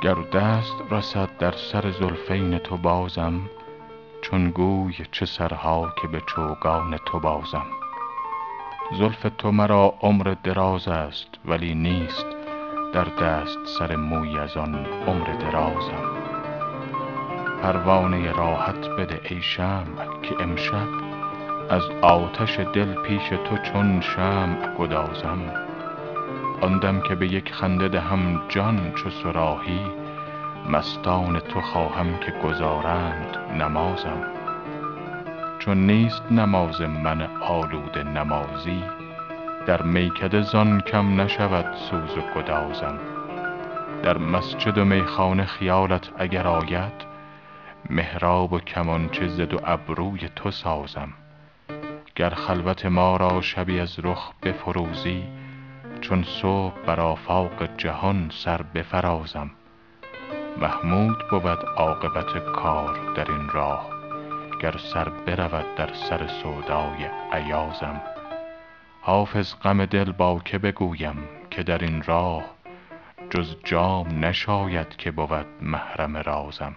گر دست رسد در سر زلفین تو بازم چون گوی چه سرها که به چوگان تو بازم. زلف تو مرا عمر دراز است ولی نیست در دست سر مویی از آن عمر درازم. پروانه راحت بده ای شمع که امشب از آتش دل پیش تو چون شمع گدازم. آن دم که به یک خنده دهم جان چو صراحی مستان تو خواهم که گزارند نمازم. چون نیست نماز من آلوده نمازی در میکده زان کم نشود سوز و گدازم. در مسجد و میخانه خیالت اگر آید محراب و کمانچه ز دو ابروی تو سازم. گر خلوت ما را شبی از رخ بفروزی چون صبح بر آفاق جهان سر بفرازم. محمود بود عاقبت کار در این راه گر سر برود در سر سودای ایازم. حافظ غم دل با که بگویم که در این راه جز جام نشاید که بود محرم رازم.